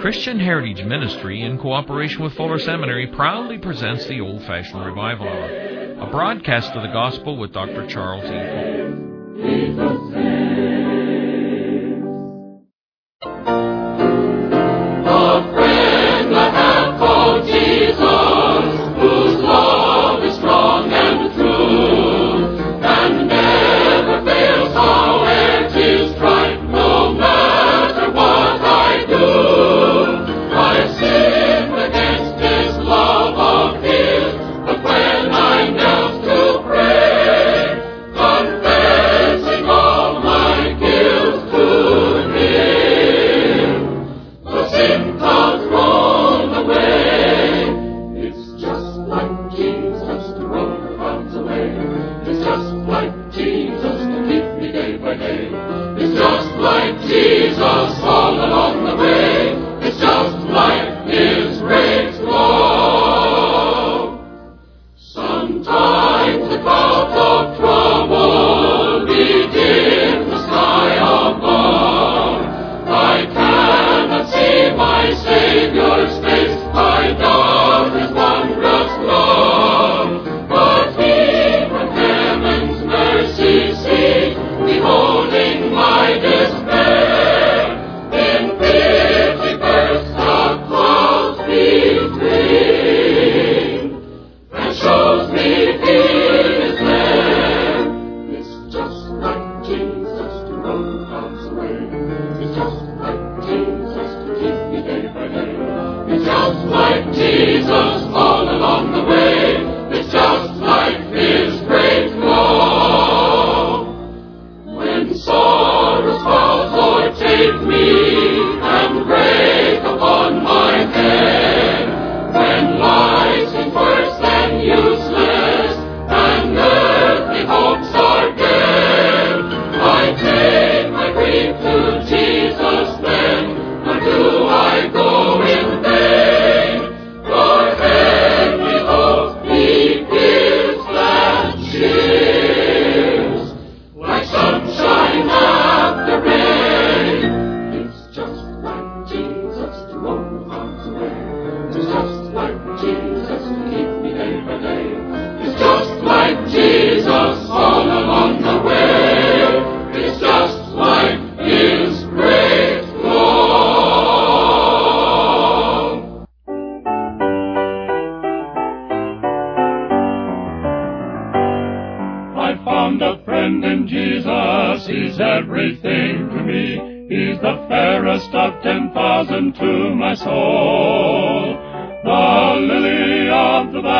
Christian Heritage Ministry, in cooperation with Fuller Seminary, proudly presents the Old Fashioned Revival Hour, a broadcast of the Gospel with Dr. Charles E. Pope.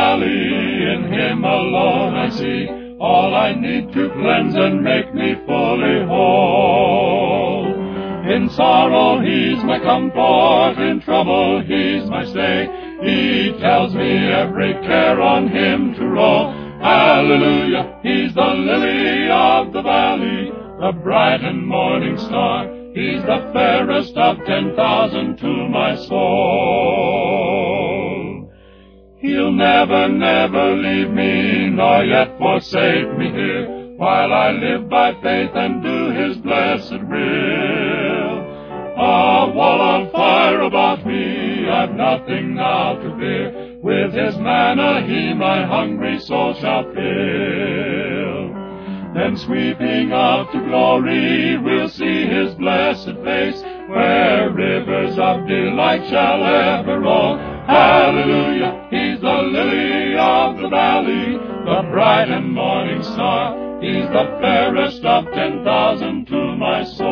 Valley, in him alone I see all I need to cleanse and make me fully whole. In sorrow he's my comfort, in trouble he's my stay. He tells me every care on him to roll. Hallelujah, he's the lily of the valley, the bright and morning star. He's the fairest of ten thousand to my soul. He'll never, never leave me, nor yet forsake me here, while I live by faith and do his blessed will. A wall of fire about me, I've nothing now to fear. With his manna he my hungry soul shall fill. Then sweeping up to glory, we'll see his blessed face, where rivers of delight shall ever roll. Hallelujah, he's the lily of the valley, the bright and morning star. He's the fairest of ten thousand to my soul.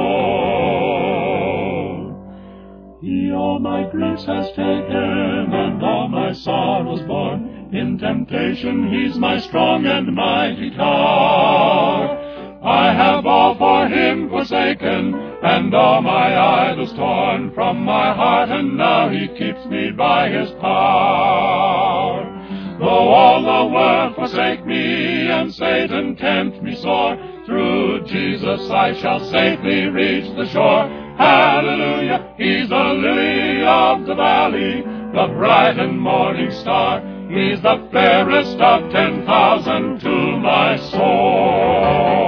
He all my griefs has taken, and all my sorrows borne. In temptation he's my strong and mighty tower. I have all for him forsaken, and all my idols torn from my heart, and now he keeps me by his power. Though all the world forsake me, and Satan tempt me sore, through Jesus I shall safely reach the shore. Hallelujah, he's the lily of the valley, the bright and morning star. He's the fairest of ten thousand to my soul.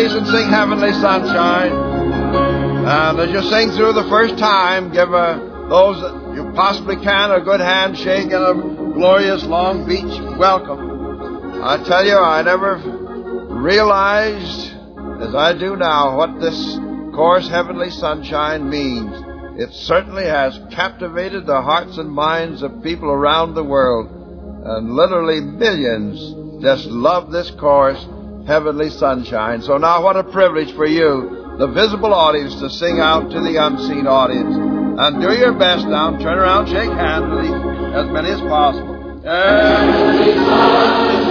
Praise and sing Heavenly Sunshine. And as you sing through the first time, give uh, those that you possibly can a good handshake and a glorious Long Beach welcome. I tell you, I never realized, as I do now, what this course Heavenly Sunshine means. It certainly has captivated the hearts and minds of people around the world. And literally millions just love this chorus heavenly sunshine. So now what a privilege for you, the visible audience, to sing out to the unseen audience. And do your best now. Turn around, shake hands with as many as possible. Heavenly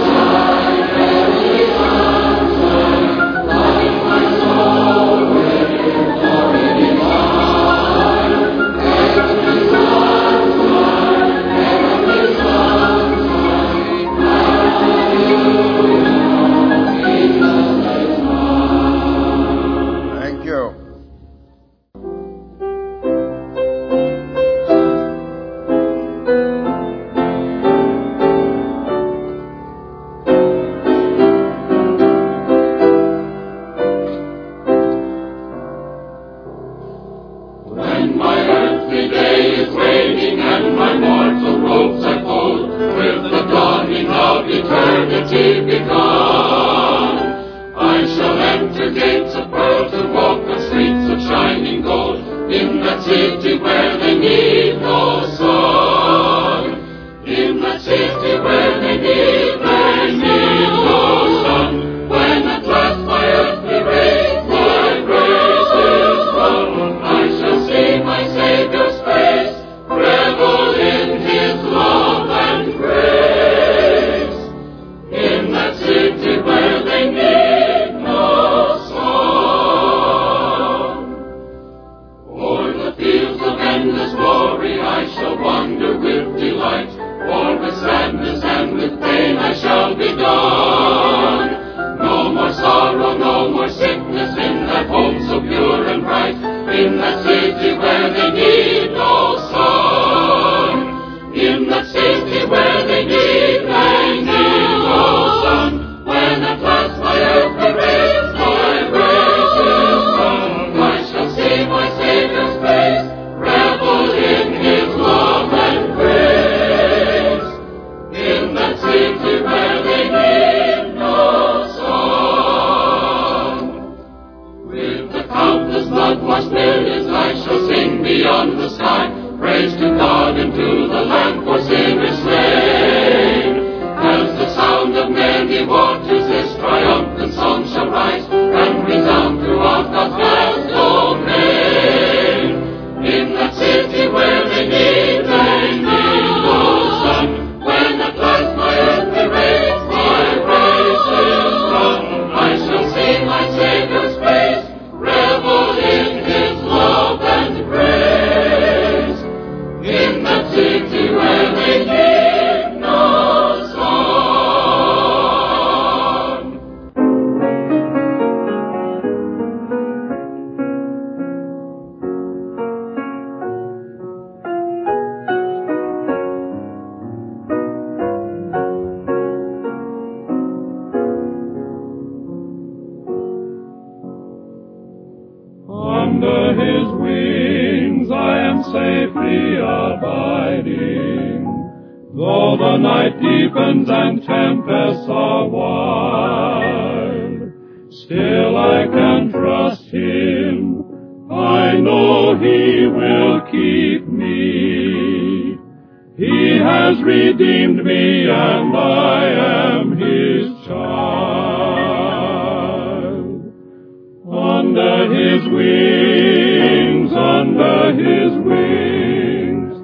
under his wings, under his wings,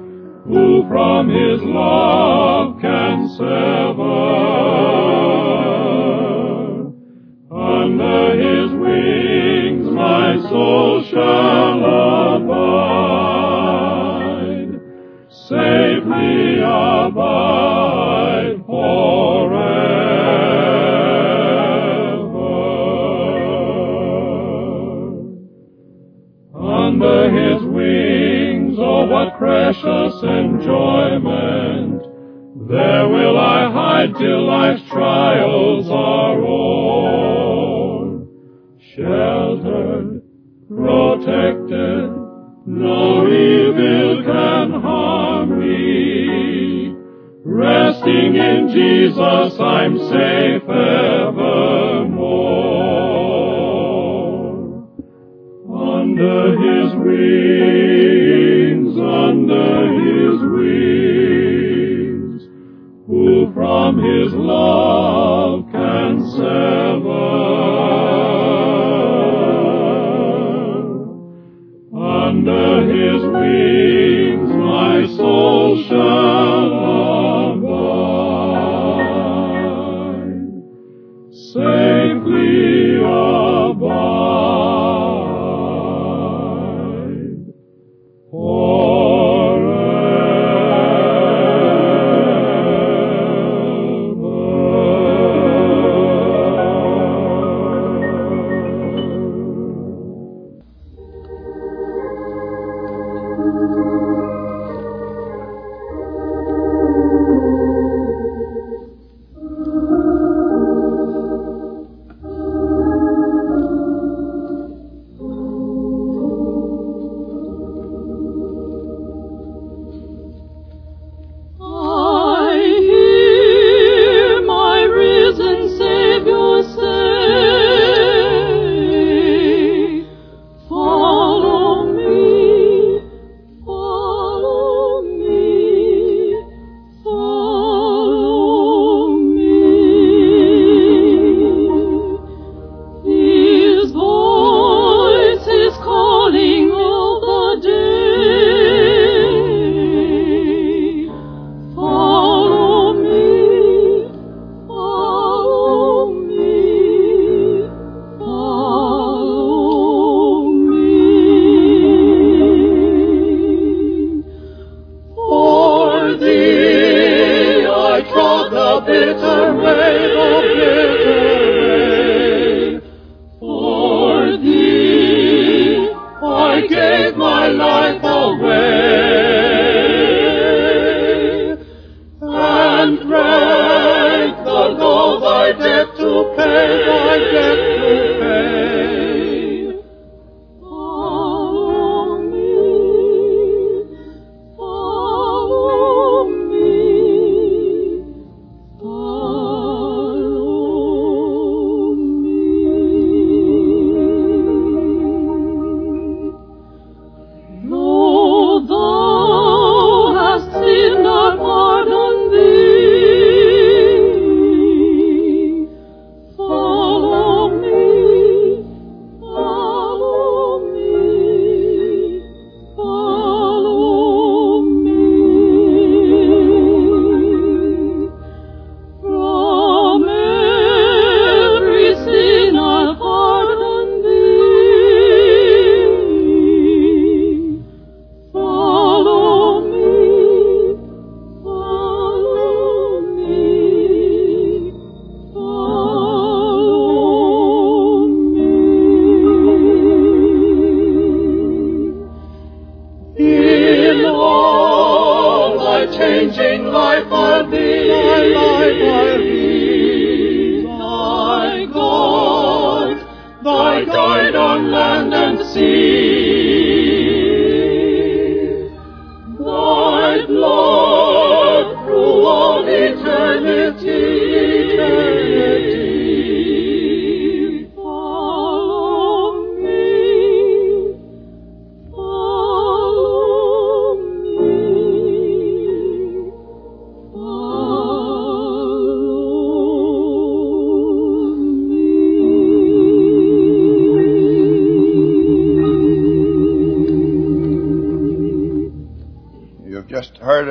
who from his love can sever. Under his wings my soul shall abide, safely abide. Precious enjoyment. There will I hide till life's trials are o'er. Sheltered, protected, no evil can harm me. Resting in Jesus, I'm safe evermore. Under his wings, from his love can sever? Under his wings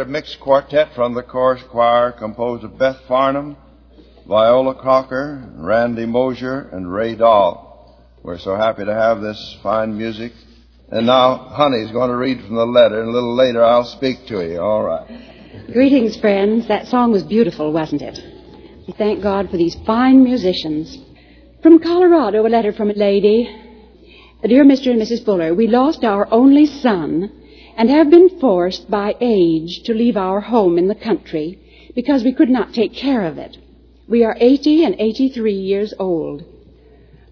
mixed quartet from the chorus choir composed of Beth Farnham, Viola Crocker, Randy Mosier, and Ray Dahl. We're so happy to have this fine music. And now Honey's going to read from the letter, and a little later I'll speak to you. All right. Greetings, friends. That song was beautiful, wasn't it? We thank God for these fine musicians. From Colorado, a letter from a lady. Dear Mr. and Mrs. Fuller, we lost our only son and have been forced by age to leave our home in the country because we could not take care of it. We are 80 and 83 years old.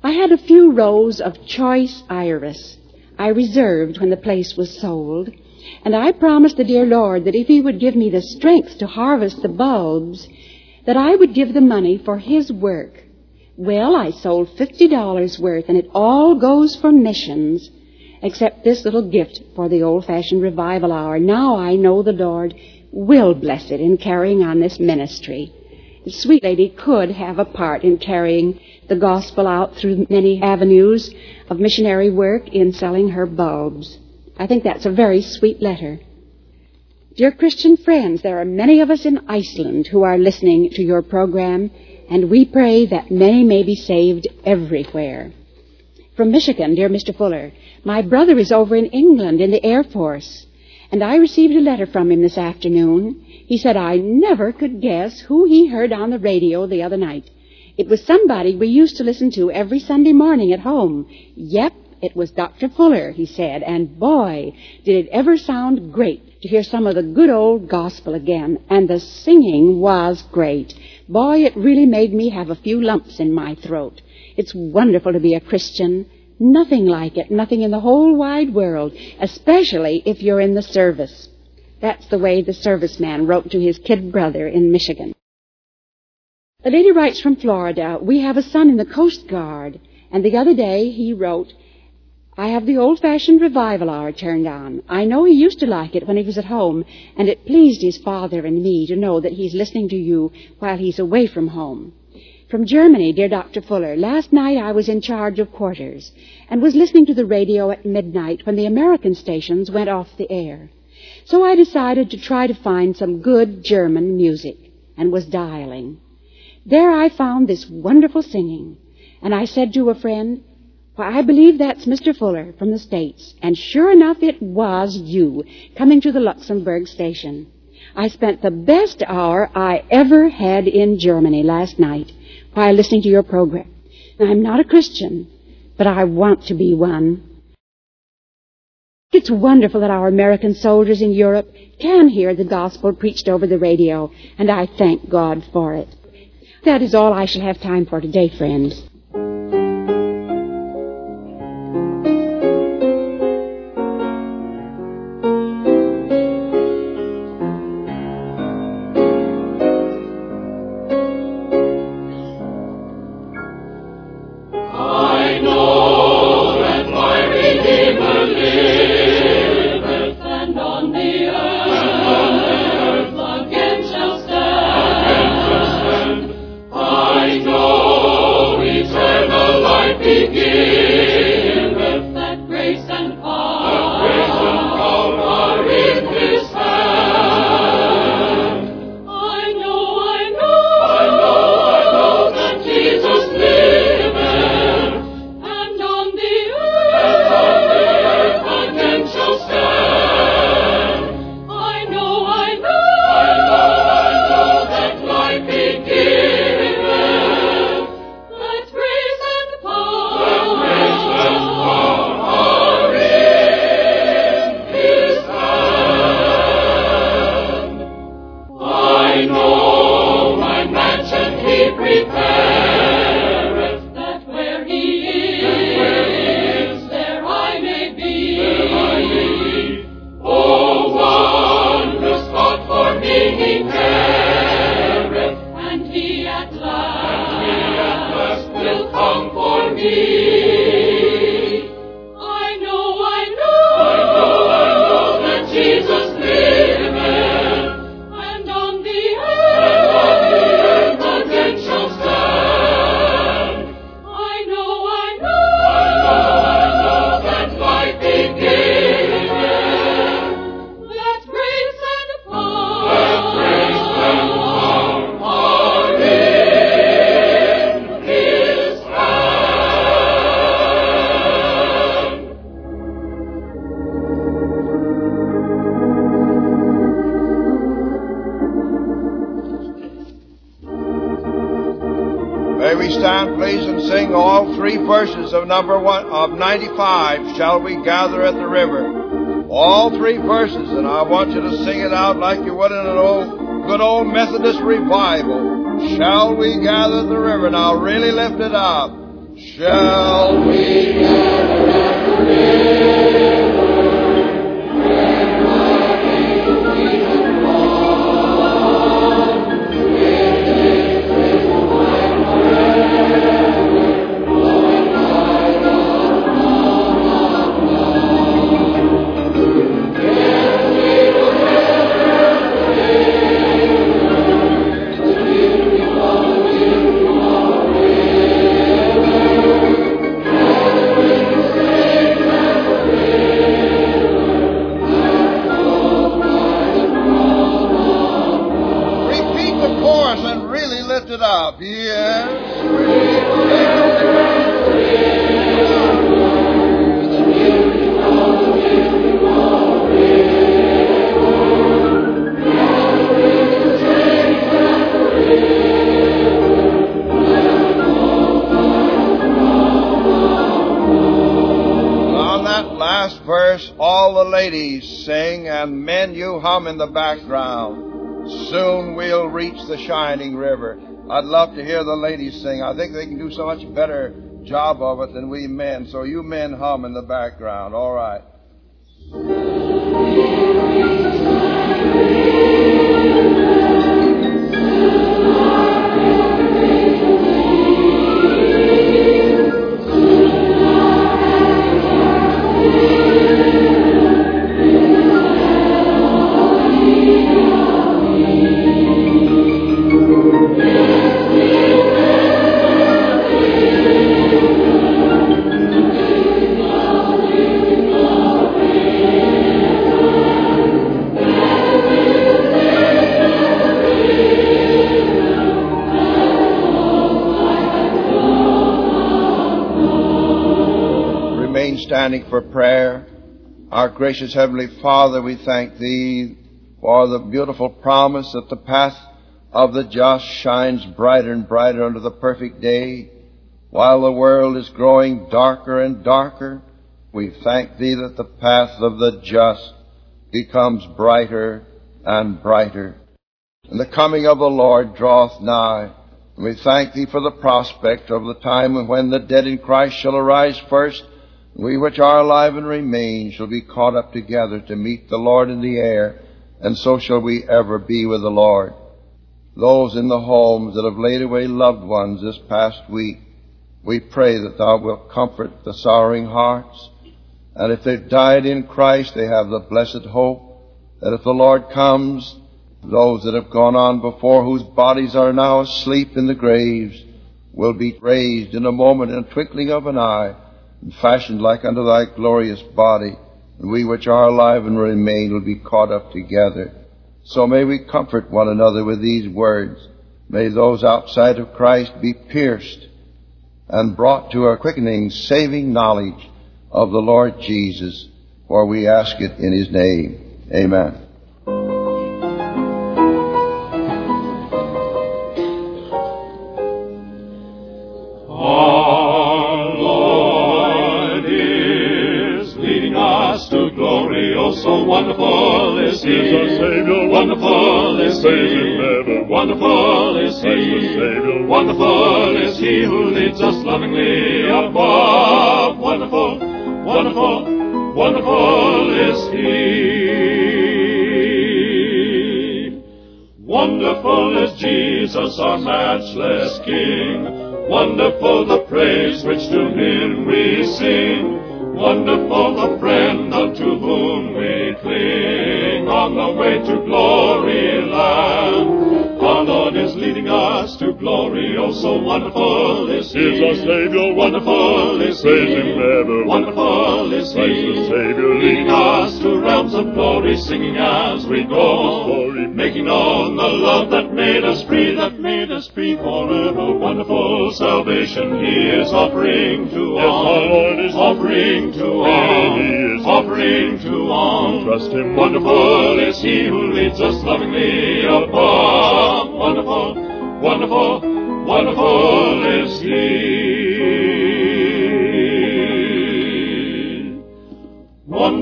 I had a few rows of choice iris I reserved when the place was sold, and I promised the dear Lord that if He would give me the strength to harvest the bulbs, that I would give the money for His work. Well, I sold fifty dollars worth, and it all goes for missions, except this little gift for the old-fashioned revival hour. Now I know the Lord will bless it in carrying on this ministry. The sweet lady could have a part in carrying the gospel out through many avenues of missionary work in selling her bulbs. I think that's a very sweet letter. Dear Christian friends, there are many of us in Iceland who are listening to your program, and we pray that many may be saved everywhere. From Michigan, dear Mr. Fuller, my brother is over in England in the Air Force, and I received a letter from him this afternoon. He said I never could guess who he heard on the radio the other night. It was somebody we used to listen to every Sunday morning at home. Yep, it was Dr. Fuller, he said, and boy, did it ever sound great to hear some of the good old gospel again. And the singing was great. Boy, it really made me have a few lumps in my throat. It's wonderful to be a Christian. Nothing like it, nothing in the whole wide world, especially if you're in the service. That's the way the serviceman wrote to his kid brother in Michigan. The lady writes from Florida, We have a son in the Coast Guard. And the other day he wrote, I have the old-fashioned revival hour turned on. I know he used to like it when he was at home, and it pleased his father and me to know that he's listening to you while he's away from home. From Germany, dear Dr. Fuller, last night I was in charge of quarters and was listening to the radio at midnight when the American stations went off the air. So I decided to try to find some good German music and was dialing. There I found this wonderful singing, and I said to a friend, Why, I believe that's Mr. Fuller from the States. And sure enough, it was you coming to the Luxembourg station. I spent the best hour I ever had in Germany last night while listening to your program. I'm not a Christian, but I want to be one. It's wonderful that our American soldiers in Europe can hear the gospel preached over the radio, and I thank God for it. That is all I shall have time for today, friends. Jesus. Shall we gather at the river? All three verses, and I want you to sing it out like you would in an old, good old Methodist revival. Shall we gather at the river? Now really lift it up. Shall we gather at the river? Up. Yes. Last verse, all the ladies sing and men you hum in the background. Soon we'll reach the shining river. I'd love to hear the ladies sing. I think they can do so much better job of it than we men. So you men hum in the background. All right. Standing for prayer. Our gracious Heavenly Father, we thank Thee for the beautiful promise that the path of the just shines brighter and brighter unto the perfect day. While the world is growing darker and darker, we thank Thee that the path of the just becomes brighter and brighter. And the coming of the Lord draweth nigh. And we thank Thee for the prospect of the time when the dead in Christ shall arise first. We which are alive and remain shall be caught up together to meet the Lord in the air, and so shall we ever be with the Lord. Those in the homes that have laid away loved ones this past week, we pray that Thou wilt comfort the sorrowing hearts. And if they've died in Christ, they have the blessed hope that if the Lord comes, those that have gone on before, whose bodies are now asleep in the graves, will be raised in a moment, in a twinkling of an eye, and fashioned like unto thy glorious body. And we which are alive and remain will be caught up together. So may we comfort one another with these words. May those outside of Christ be pierced and brought to a quickening, saving knowledge of the Lord Jesus. For we ask it in His name. Amen. Is our Savior. Wonderful is He. Him ever. Wonderful is Praise the He. Savior. Wonderful is He who leads us lovingly above. Wonderful, wonderful, wonderful is He. Wonderful is Jesus, our matchless King. Wonderful the praise which to Him we sing. Wonderful the friend unto whom we cling. On the way to glory land. Our Lord is leading us to glory. Oh, so wonderful is He. Is our Savior. Wonderful is He. Praise Him ever. Wonderful is He. Praise the Savior. Leading us to realms of glory, singing as we go. Glory. Making known the love that made us free, that made us free forever. Wonderful salvation He is offering to all. Lord is offering to all. He is. offering to all. Trust Him. Wonderful is He who leads us lovingly above. Wonderful, wonderful, wonderful is He.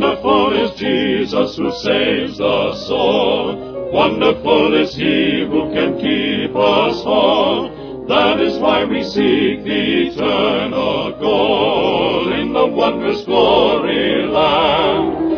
Wonderful is Jesus who saves the soul. Wonderful is He who can keep us whole. That is why we seek the eternal goal in the wondrous glory land.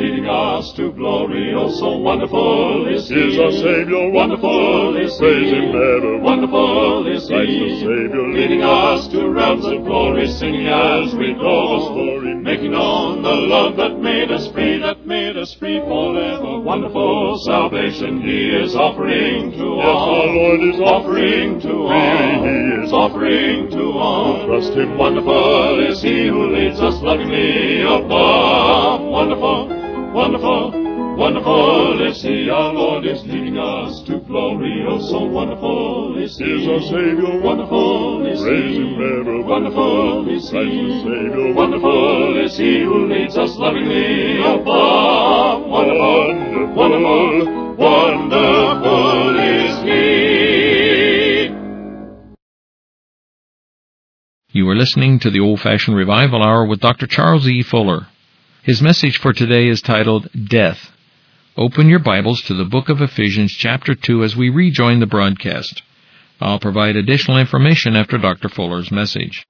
Our Lord is leading us to glory. Oh, so wonderful is He. Is our Savior Wonderful is He. Praise Him ever. Wonderful is Christ the He. Savior. Leading us to realms of glory, singing as we go. glory. Making known the love that made us free, that made us free forever. Wonderful salvation He is offering to Yes, all. our Lord is offering to all. He is. offering to all. Trust Him. Wonderful is He who leads us lovingly above. Wonderful, wonderful, wonderful is He. Our Lord is leading us to glory. Oh, so wonderful is He. Is our Savior. Wonderful is Praise He. Him ever. Wonderful is Christ the He. Savior. Wonderful is He who leads us lovingly above. Wonderful, wonderful, wonderful is He. You are listening to the Old Fashioned Revival Hour with Dr. Charles E. Fuller. His message for today is titled Death. Open your Bibles to the book of Ephesians, chapter 2, as we rejoin the broadcast. I'll provide additional information after Dr. Fuller's message.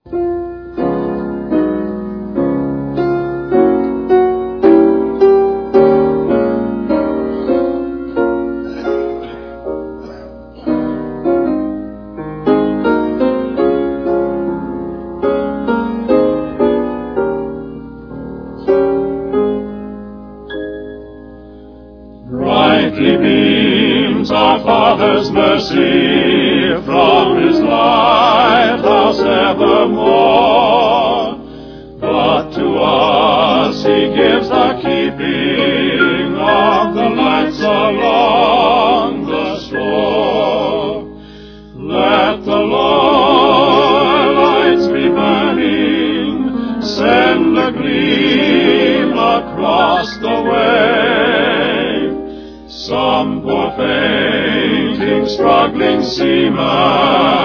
Across the wave. Some poor fainting, struggling seaman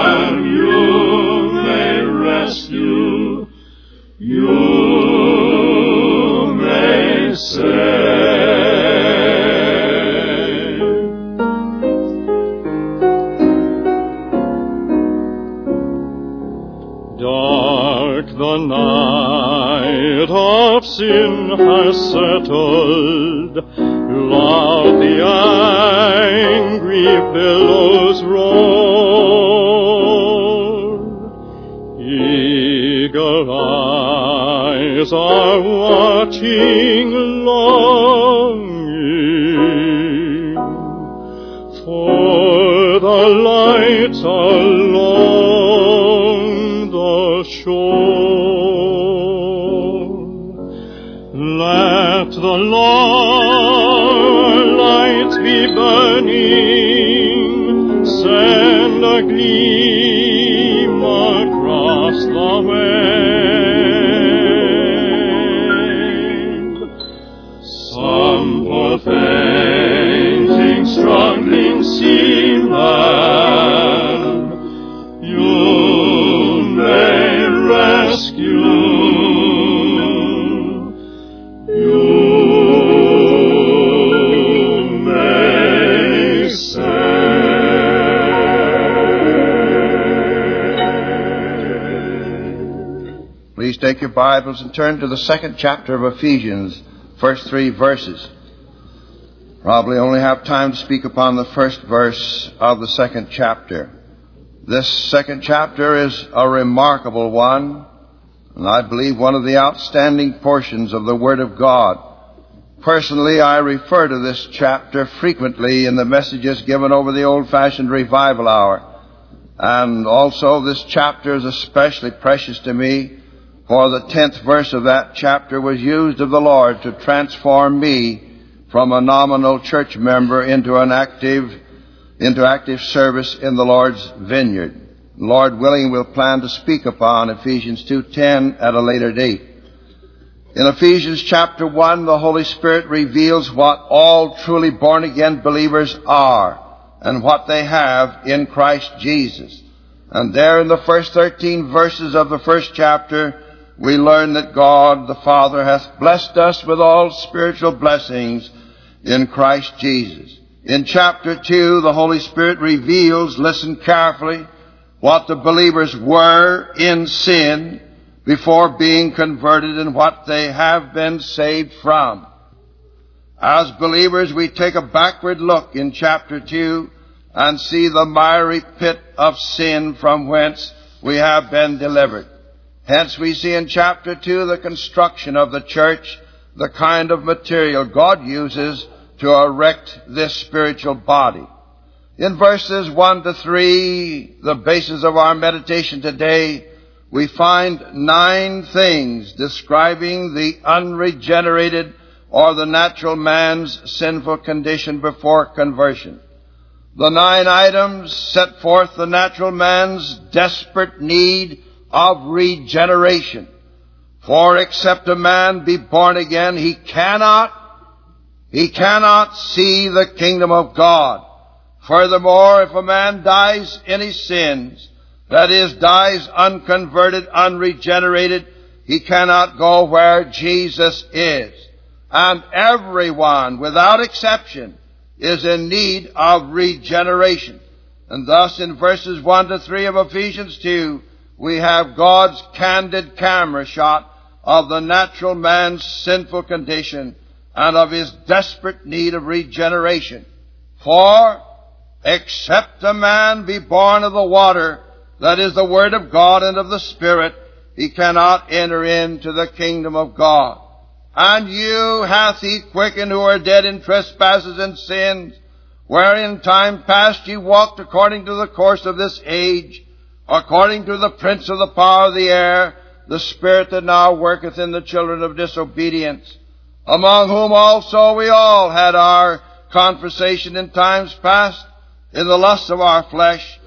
Please take your Bibles and turn to the second chapter of Ephesians, first three verses. Probably only have time to speak upon the first verse of the second chapter. This second chapter is a remarkable one, and I believe one of the outstanding portions of the Word of God. Personally, I refer to this chapter frequently in the messages given over the old-fashioned revival hour. And also this chapter is especially precious to me, for the tenth verse of that chapter was used of the Lord to transform me from a nominal church member into an active, into active service in the Lord's vineyard. Lord willing, we'll plan to speak upon Ephesians 2.10 at a later date. In Ephesians chapter 1, the Holy Spirit reveals what all truly born again believers are. and what they have in Christ Jesus. And there in the first 13 verses of the first chapter, we learn that God the Father hath blessed us with all spiritual blessings in Christ Jesus. In chapter 2, the Holy Spirit reveals, listen carefully, what the believers were in sin before being converted and what they have been saved from. As believers, we take a backward look in chapter 2 and see the miry pit of sin from whence we have been delivered. Hence we see in chapter 2 the construction of the church, the kind of material God uses to erect this spiritual body. In verses 1 to 3, the basis of our meditation today, we find nine things describing the unregenerated or the natural man's sinful condition before conversion. The nine items set forth the natural man's desperate need of regeneration. For except a man be born again, he cannot, he cannot see the kingdom of God. Furthermore, if a man dies in his sins, that is, dies unconverted, unregenerated, he cannot go where Jesus is. And everyone, without exception, is in need of regeneration. And thus in verses 1 to 3 of Ephesians 2, we have God's candid camera shot of the natural man's sinful condition and of his desperate need of regeneration. For, except a man be born of the water, that is the Word of God and of the Spirit, he cannot enter into the kingdom of God. And you hath he quickened who are dead in trespasses and sins, wherein in time past ye walked according to the course of this age, according to the prince of the power of the air, the spirit that now worketh in the children of disobedience, among whom also we all had our conversation in times past, in the lusts of our flesh,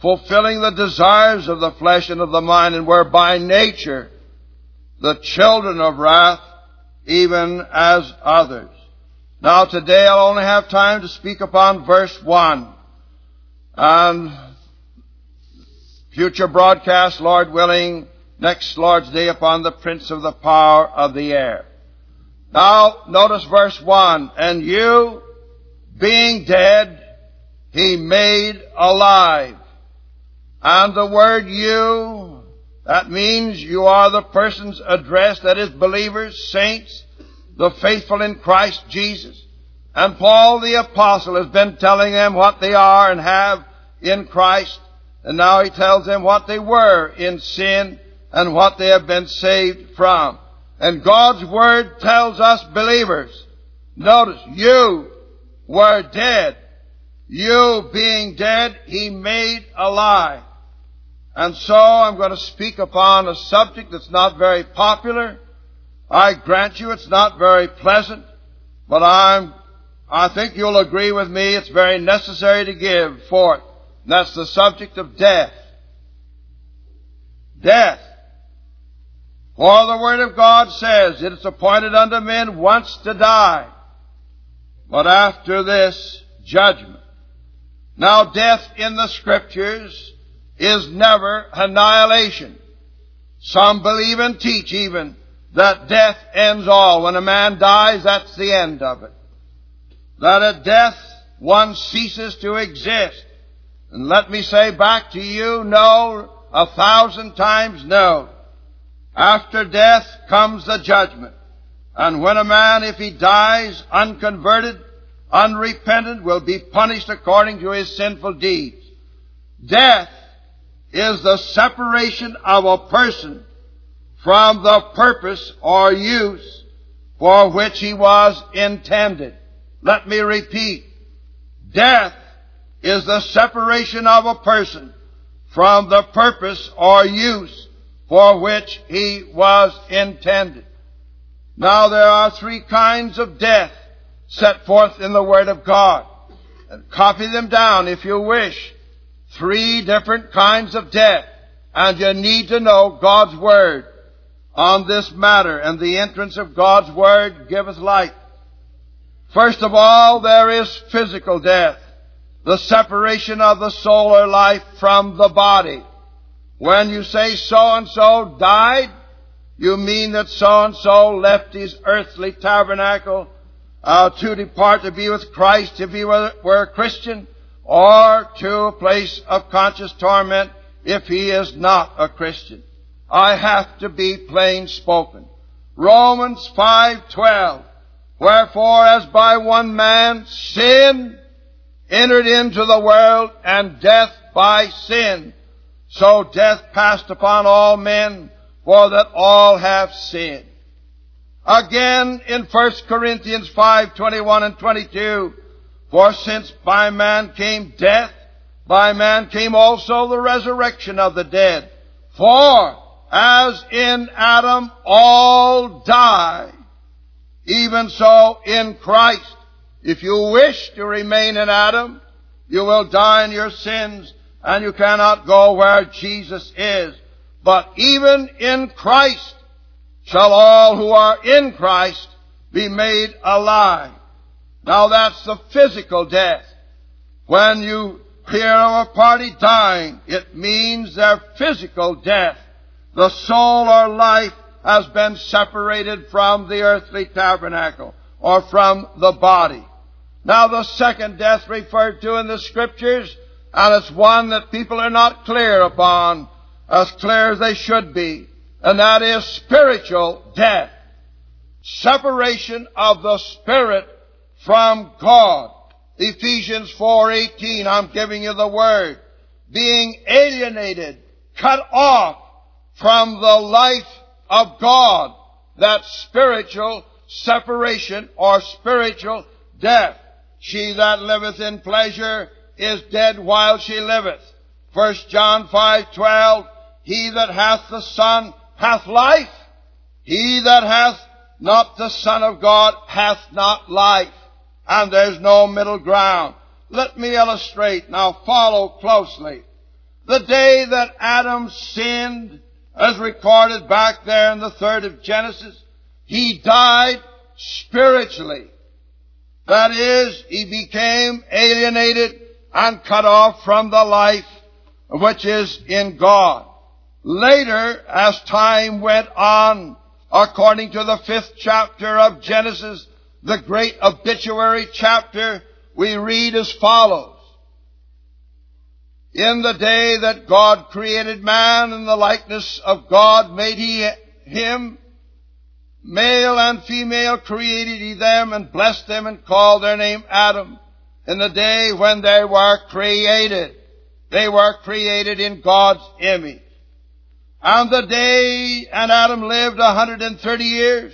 fulfilling the desires of the flesh and of the mind, and were by nature the children of wrath, even as others. Now today I'll only have time to speak upon verse 1. And future broadcast, Lord willing, next Lord's Day upon the Prince of the Power of the Air. Now, notice verse 1. And you, being dead, he made alive. And the word you that means you are the persons addressed, that is believers, saints, the faithful in Christ Jesus. And Paul the apostle has been telling them what they are and have in Christ. And now he tells them what they were in sin and what they have been saved from. And God's Word tells us believers, notice, you were dead. You being dead, He made alive. And so I'm going to speak upon a subject that's not very popular. I grant you it's not very pleasant, but I'm, I think you'll agree with me it's very necessary to give for it. That's the subject of death. Death. For the Word of God says it is appointed unto men once to die, but after this, judgment. Now death in the Scriptures is never annihilation. Some believe and teach even that death ends all. When a man dies, that's the end of it. That at death one ceases to exist. And let me say back to you, no, a thousand times no. After death comes the judgment. And when a man, if he dies unconverted, unrepentant, will be punished according to his sinful deeds. Death is the separation of a person from the purpose or use for which he was intended. Let me repeat. Death is the separation of a person from the purpose or use for which he was intended. Now there are three kinds of death set forth in the Word of God. And copy them down if you wish. Three different kinds of death. And you need to know God's Word on this matter. And the entrance of God's Word giveth light. First of all, there is physical death. The separation of the soul or life from the body. When you say so and so died, you mean that so and so left his earthly tabernacle uh, to depart to be with Christ, if he were, where a Christian, or to a place of conscious torment if he is not a Christian. I have to be plain spoken. Romans 5:12 Wherefore as by one man sin entered into the world and death by sin so death passed upon all men for that all have sinned. Again in 1 Corinthians 5:21 and 22 For since by man came death by man came also the resurrection of the dead for as in Adam all die, even so in Christ. If you wish to remain in Adam, you will die in your sins and you cannot go where Jesus is. But even in Christ shall all who are in Christ be made alive. Now that's the physical death. When you hear of a party dying, it means their physical death. The soul or life has been separated from the earthly tabernacle or from the body. Now the second death referred to in the scriptures, and it's one that people are not clear upon, as clear as they should be, and that is spiritual death. Separation of the spirit from God. Ephesians 4:18, I'm giving you the word. Being alienated, cut off from the life of God. That spiritual separation or spiritual death. She that liveth in pleasure is dead while she liveth. 1 John 5:12 He that hath the Son hath life. He that hath not the Son of God hath not life. And there's no middle ground. Let me illustrate. Now follow closely. The day that Adam sinned, as recorded back there in the third of Genesis, he died spiritually. That is, he became alienated and cut off from the life which is in God. Later, as time went on, according to the fifth chapter of Genesis, the great obituary chapter, we read as follows. In the day that God created man in the likeness of God made he him. Male and female created he them and blessed them and called their name Adam. In the day when they were created, they were created in God's image. And the day and Adam lived a hundred and thirty years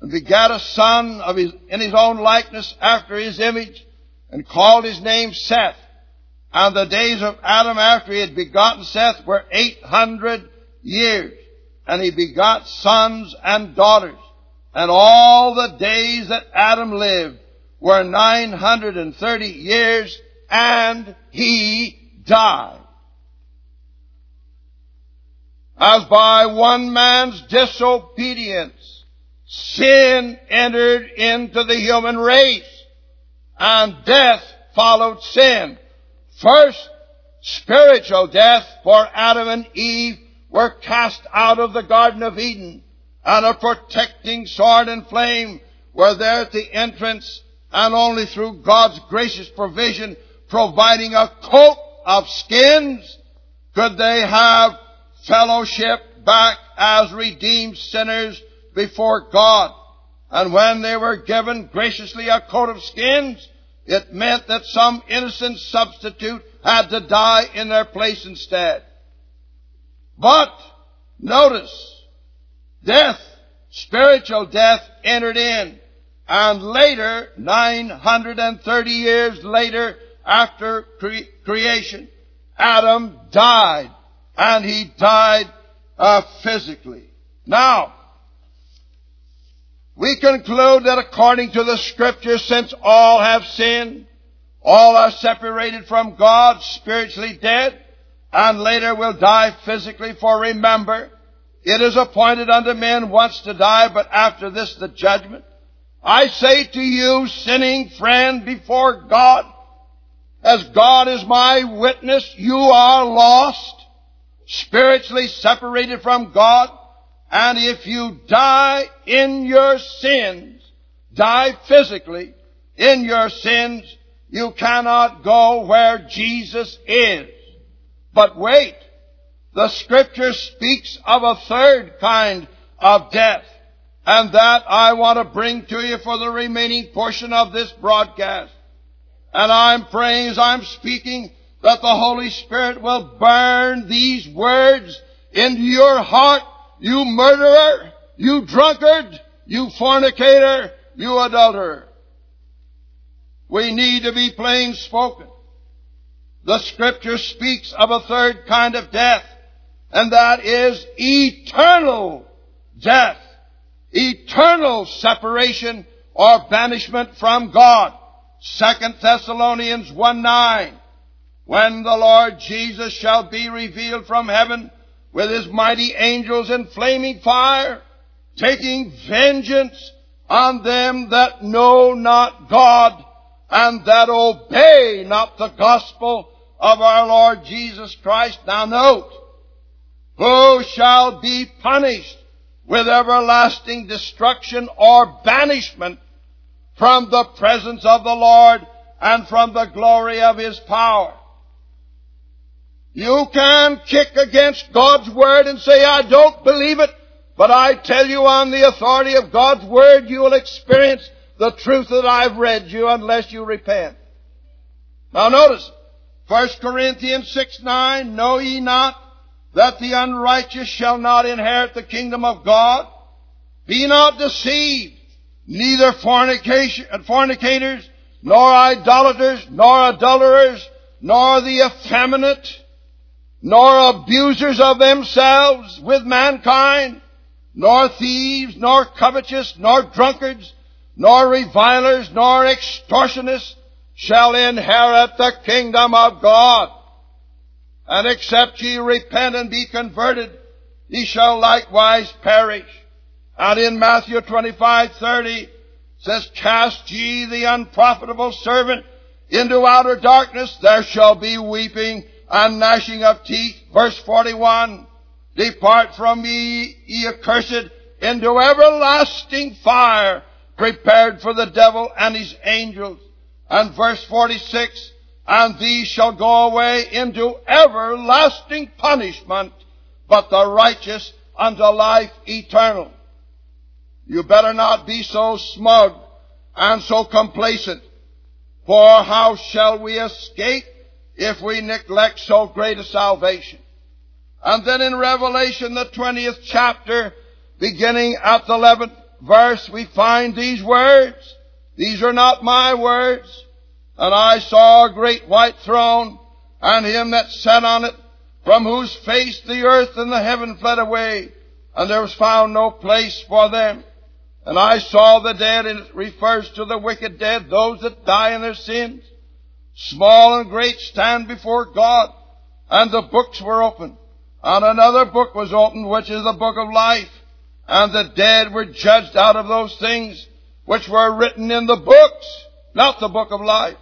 and begat a son of his, in his own likeness after his image and called his name Seth. And the days of Adam after he had begotten Seth were eight hundred years. And he begot sons and daughters. And all the days that Adam lived were nine hundred and thirty years, and he died. As by one man's disobedience, sin entered into the human race, and death followed sin. First, spiritual death for Adam and Eve were cast out of the Garden of Eden, and a protecting sword and flame were there at the entrance, and only through God's gracious provision, providing a coat of skins, could they have fellowship back as redeemed sinners before God. And when they were given graciously a coat of skins, it meant that some innocent substitute had to die in their place instead. But, notice, death, spiritual death entered in. And later, 930 years later, after cre- creation, Adam died. And he died uh, physically. Now, we conclude that according to the scriptures, since all have sinned, all are separated from God, spiritually dead, and later will die physically, for remember, it is appointed unto men once to die, but after this the judgment. I say to you, sinning friend before God, as God is my witness, you are lost, spiritually separated from God, and if you die in your sins, die physically in your sins, you cannot go where Jesus is. But wait, the scripture speaks of a third kind of death. And that I want to bring to you for the remaining portion of this broadcast. And I'm praying as I'm speaking that the Holy Spirit will burn these words into your heart, you murderer, you drunkard, you fornicator, you adulterer. We need to be plain spoken. The scripture speaks of a third kind of death, and that is eternal death. Eternal separation or banishment from God. Second Thessalonians 1 9. When the Lord Jesus shall be revealed from heaven with his mighty angels in flaming fire, taking vengeance on them that know not God and that obey not the gospel of our Lord Jesus Christ. Now note, who shall be punished with everlasting destruction or banishment from the presence of the Lord and from the glory of His power. You can kick against God's Word and say, I don't believe it, but I tell you on the authority of God's Word, you will experience the truth that I've read you unless you repent. Now notice, 1 Corinthians 6, 9, Know ye not that the unrighteous shall not inherit the kingdom of God? Be not deceived, neither uh, fornicators, nor idolaters, nor adulterers, nor the effeminate, nor abusers of themselves with mankind, nor thieves, nor covetous, nor drunkards, nor revilers, nor extortionists shall inherit the kingdom of God. And except ye repent and be converted, ye shall likewise perish. And in Matthew 25, 30, says, Cast ye the unprofitable servant into outer darkness, there shall be weeping and gnashing of teeth. Verse 41, Depart from me, ye accursed, into everlasting fire, prepared for the devil and his angels. And verse 46, and these shall go away into everlasting punishment, but the righteous unto life eternal. You better not be so smug and so complacent, for how shall we escape if we neglect so great a salvation? And then in Revelation, the 20th chapter, beginning at the 11th verse, we find these words. These are not my words. And I saw a great white throne, and him that sat on it, from whose face the earth and the heaven fled away, and there was found no place for them. And I saw the dead, and it refers to the wicked dead, those that die in their sins. Small and great stand before God, and the books were opened. And another book was opened, which is the book of life. And the dead were judged out of those things which were written in the books, not the book of life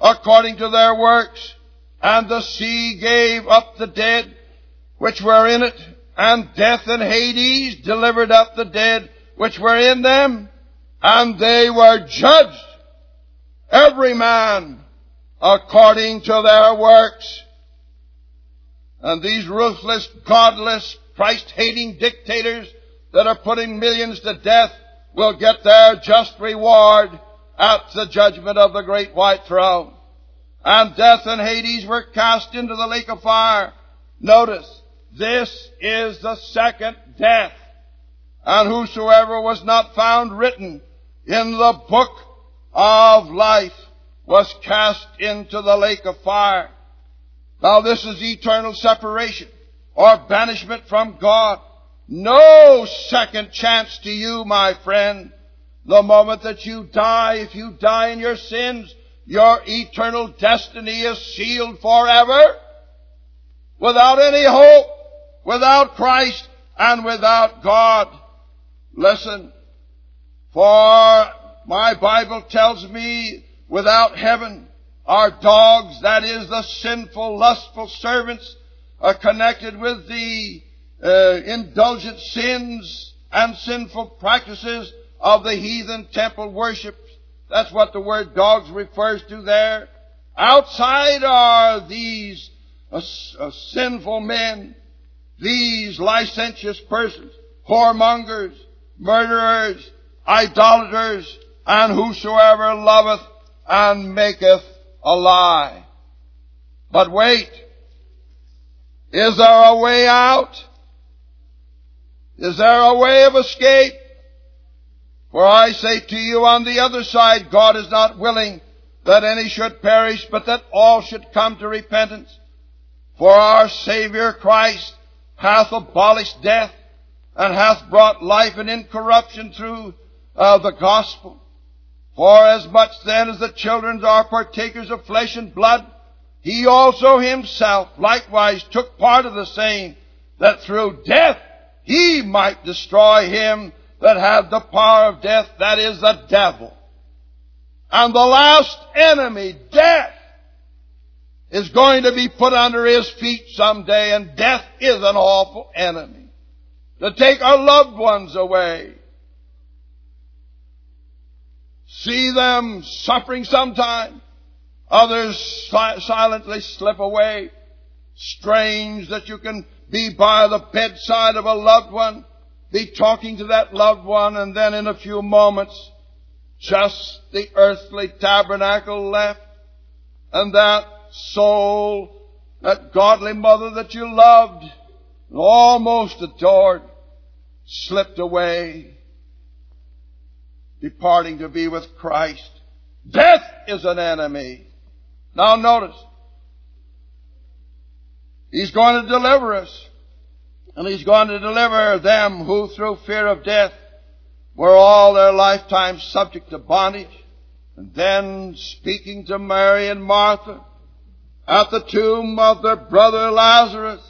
according to their works. And the sea gave up the dead which were in it, and death and Hades delivered up the dead which were in them, and they were judged, every man according to their works. And these ruthless, godless, Christ-hating dictators that are putting millions to death will get their just reward at the judgment of the great white throne. And death and Hades were cast into the lake of fire. Notice, this is the second death. And whosoever was not found written in the book of life was cast into the lake of fire. Now this is eternal separation or banishment from God. No second chance to you, my friend. The moment that you die, if you die in your sins, your eternal destiny is sealed forever. Without any hope, without Christ, and without God. Listen, for my Bible tells me without heaven, are dogs, that is, the sinful, lustful servants, are connected with the uh, indulgent sins and sinful practices of the heathen temple worship. That's what the word dogs refers to there. Outside are these uh, uh, sinful men, these licentious persons, whoremongers, murderers, idolaters, and whosoever loveth and maketh a lie. But wait, is there a way out? Is there a way of escape? For I say to you on the other side, God is not willing that any should perish, but that all should come to repentance. For our Savior Christ hath abolished death and hath brought life and incorruption through uh, the gospel. For as much then as the children are partakers of flesh and blood, he also himself likewise took part of the same, that through death he might destroy him that have the power of death, that is the devil. And the last enemy, death, is going to be put under his feet someday, and death is an awful enemy. To take our loved ones away. See them suffering sometime. Others si- silently slip away. Strange that you can be by the bedside of a loved one, be talking to that loved one, and then in a few moments, just the earthly tabernacle left, and that soul, that godly mother that you loved, and almost adored, slipped away, departing to be with Christ. Death is an enemy. Now notice, He's going to deliver us. And He's going to deliver them who through fear of death were all their lifetime subject to bondage. And then speaking to Mary and Martha at the tomb of their brother Lazarus,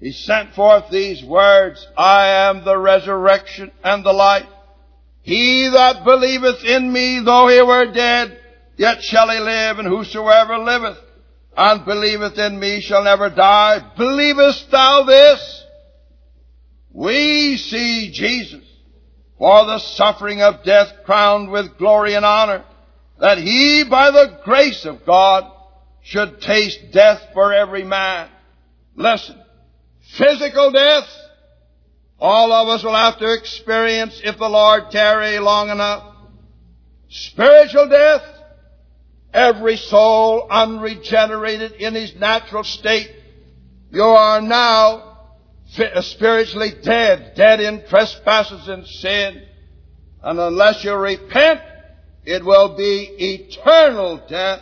He sent forth these words, I am the resurrection and the life. He that believeth in me, though he were dead, yet shall he live, and whosoever liveth and believeth in me shall never die. Believest thou this? We see Jesus for the suffering of death crowned with glory and honor, that he by the grace of God should taste death for every man. Listen, physical death, all of us will have to experience if the Lord tarry long enough. Spiritual death, every soul unregenerated in his natural state, you are now spiritually dead, dead in trespasses and sin. And unless you repent, it will be eternal death,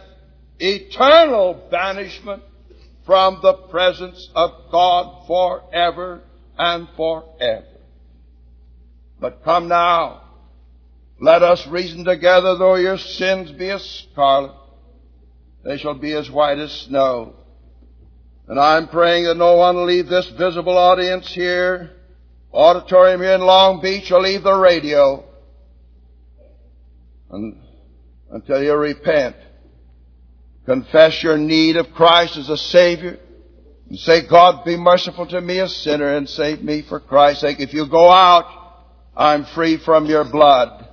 eternal banishment from the presence of God forever and forever. But come now, let us reason together, though your sins be as scarlet, they shall be as white as snow. And I'm praying that no one leave this visible audience here, auditorium here in Long Beach, or leave the radio until you repent. Confess your need of Christ as a Savior. And say, God, be merciful to me, a sinner, and save me for Christ's sake. If you go out, I'm free from your blood.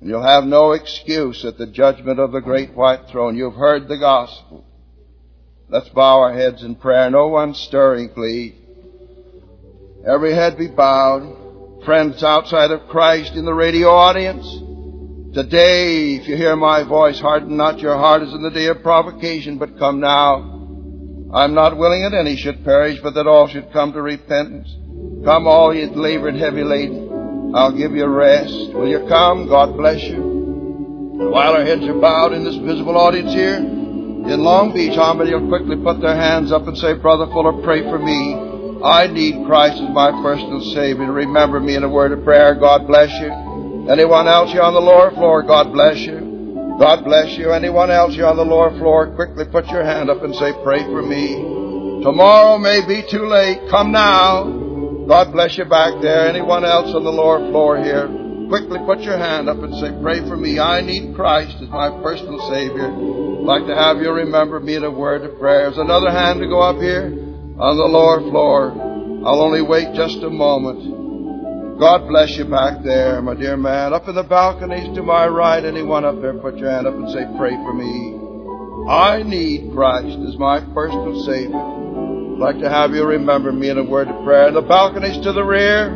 And you'll have no excuse at the judgment of the great white throne. You've heard the gospel. Let's bow our heads in prayer. No one stirring, please. Every head be bowed. Friends outside of Christ in the radio audience. Today, if you hear my voice, harden not your heart as in the day of provocation, but come now. I'm not willing that any should perish, but that all should come to repentance. Come all ye labor and heavy laden. I'll give you rest. Will you come? God bless you. And While our heads are bowed in this visible audience here, in Long Beach, how many will quickly put their hands up and say, Brother Fuller, pray for me. I need Christ as my personal Savior. Remember me in a word of prayer. God bless you. Anyone else here on the lower floor, God bless you. God bless you. Anyone else here on the lower floor, quickly put your hand up and say, Pray for me. Tomorrow may be too late. Come now. God bless you back there. Anyone else on the lower floor here? Quickly put your hand up and say, Pray for me. I need Christ as my personal Savior. I'd like to have you remember me in a word of prayer. There's another hand to go up here on the lower floor. I'll only wait just a moment. God bless you back there, my dear man. Up in the balconies to my right, anyone up there, put your hand up and say, Pray for me. I need Christ as my personal Savior. I'd like to have you remember me in a word of prayer. The balconies to the rear,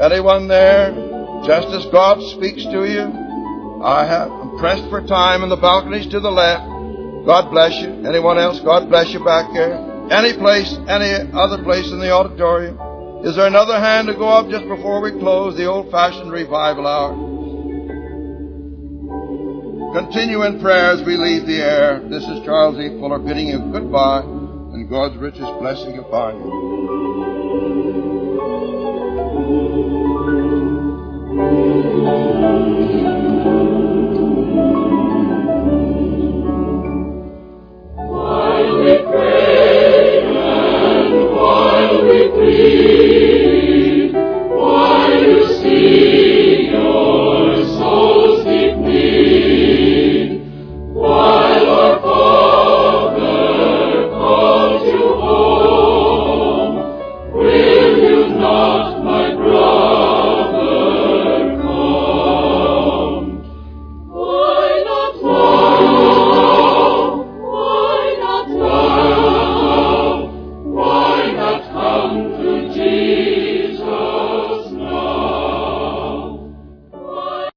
anyone there? Just as God speaks to you, I have I'm pressed for time in the balconies to the left. God bless you. Anyone else? God bless you back there. Any place, any other place in the auditorium. Is there another hand to go up just before we close the old fashioned revival hour? Continue in prayer as we leave the air. This is Charles E. Fuller bidding you goodbye and God's richest blessing upon you.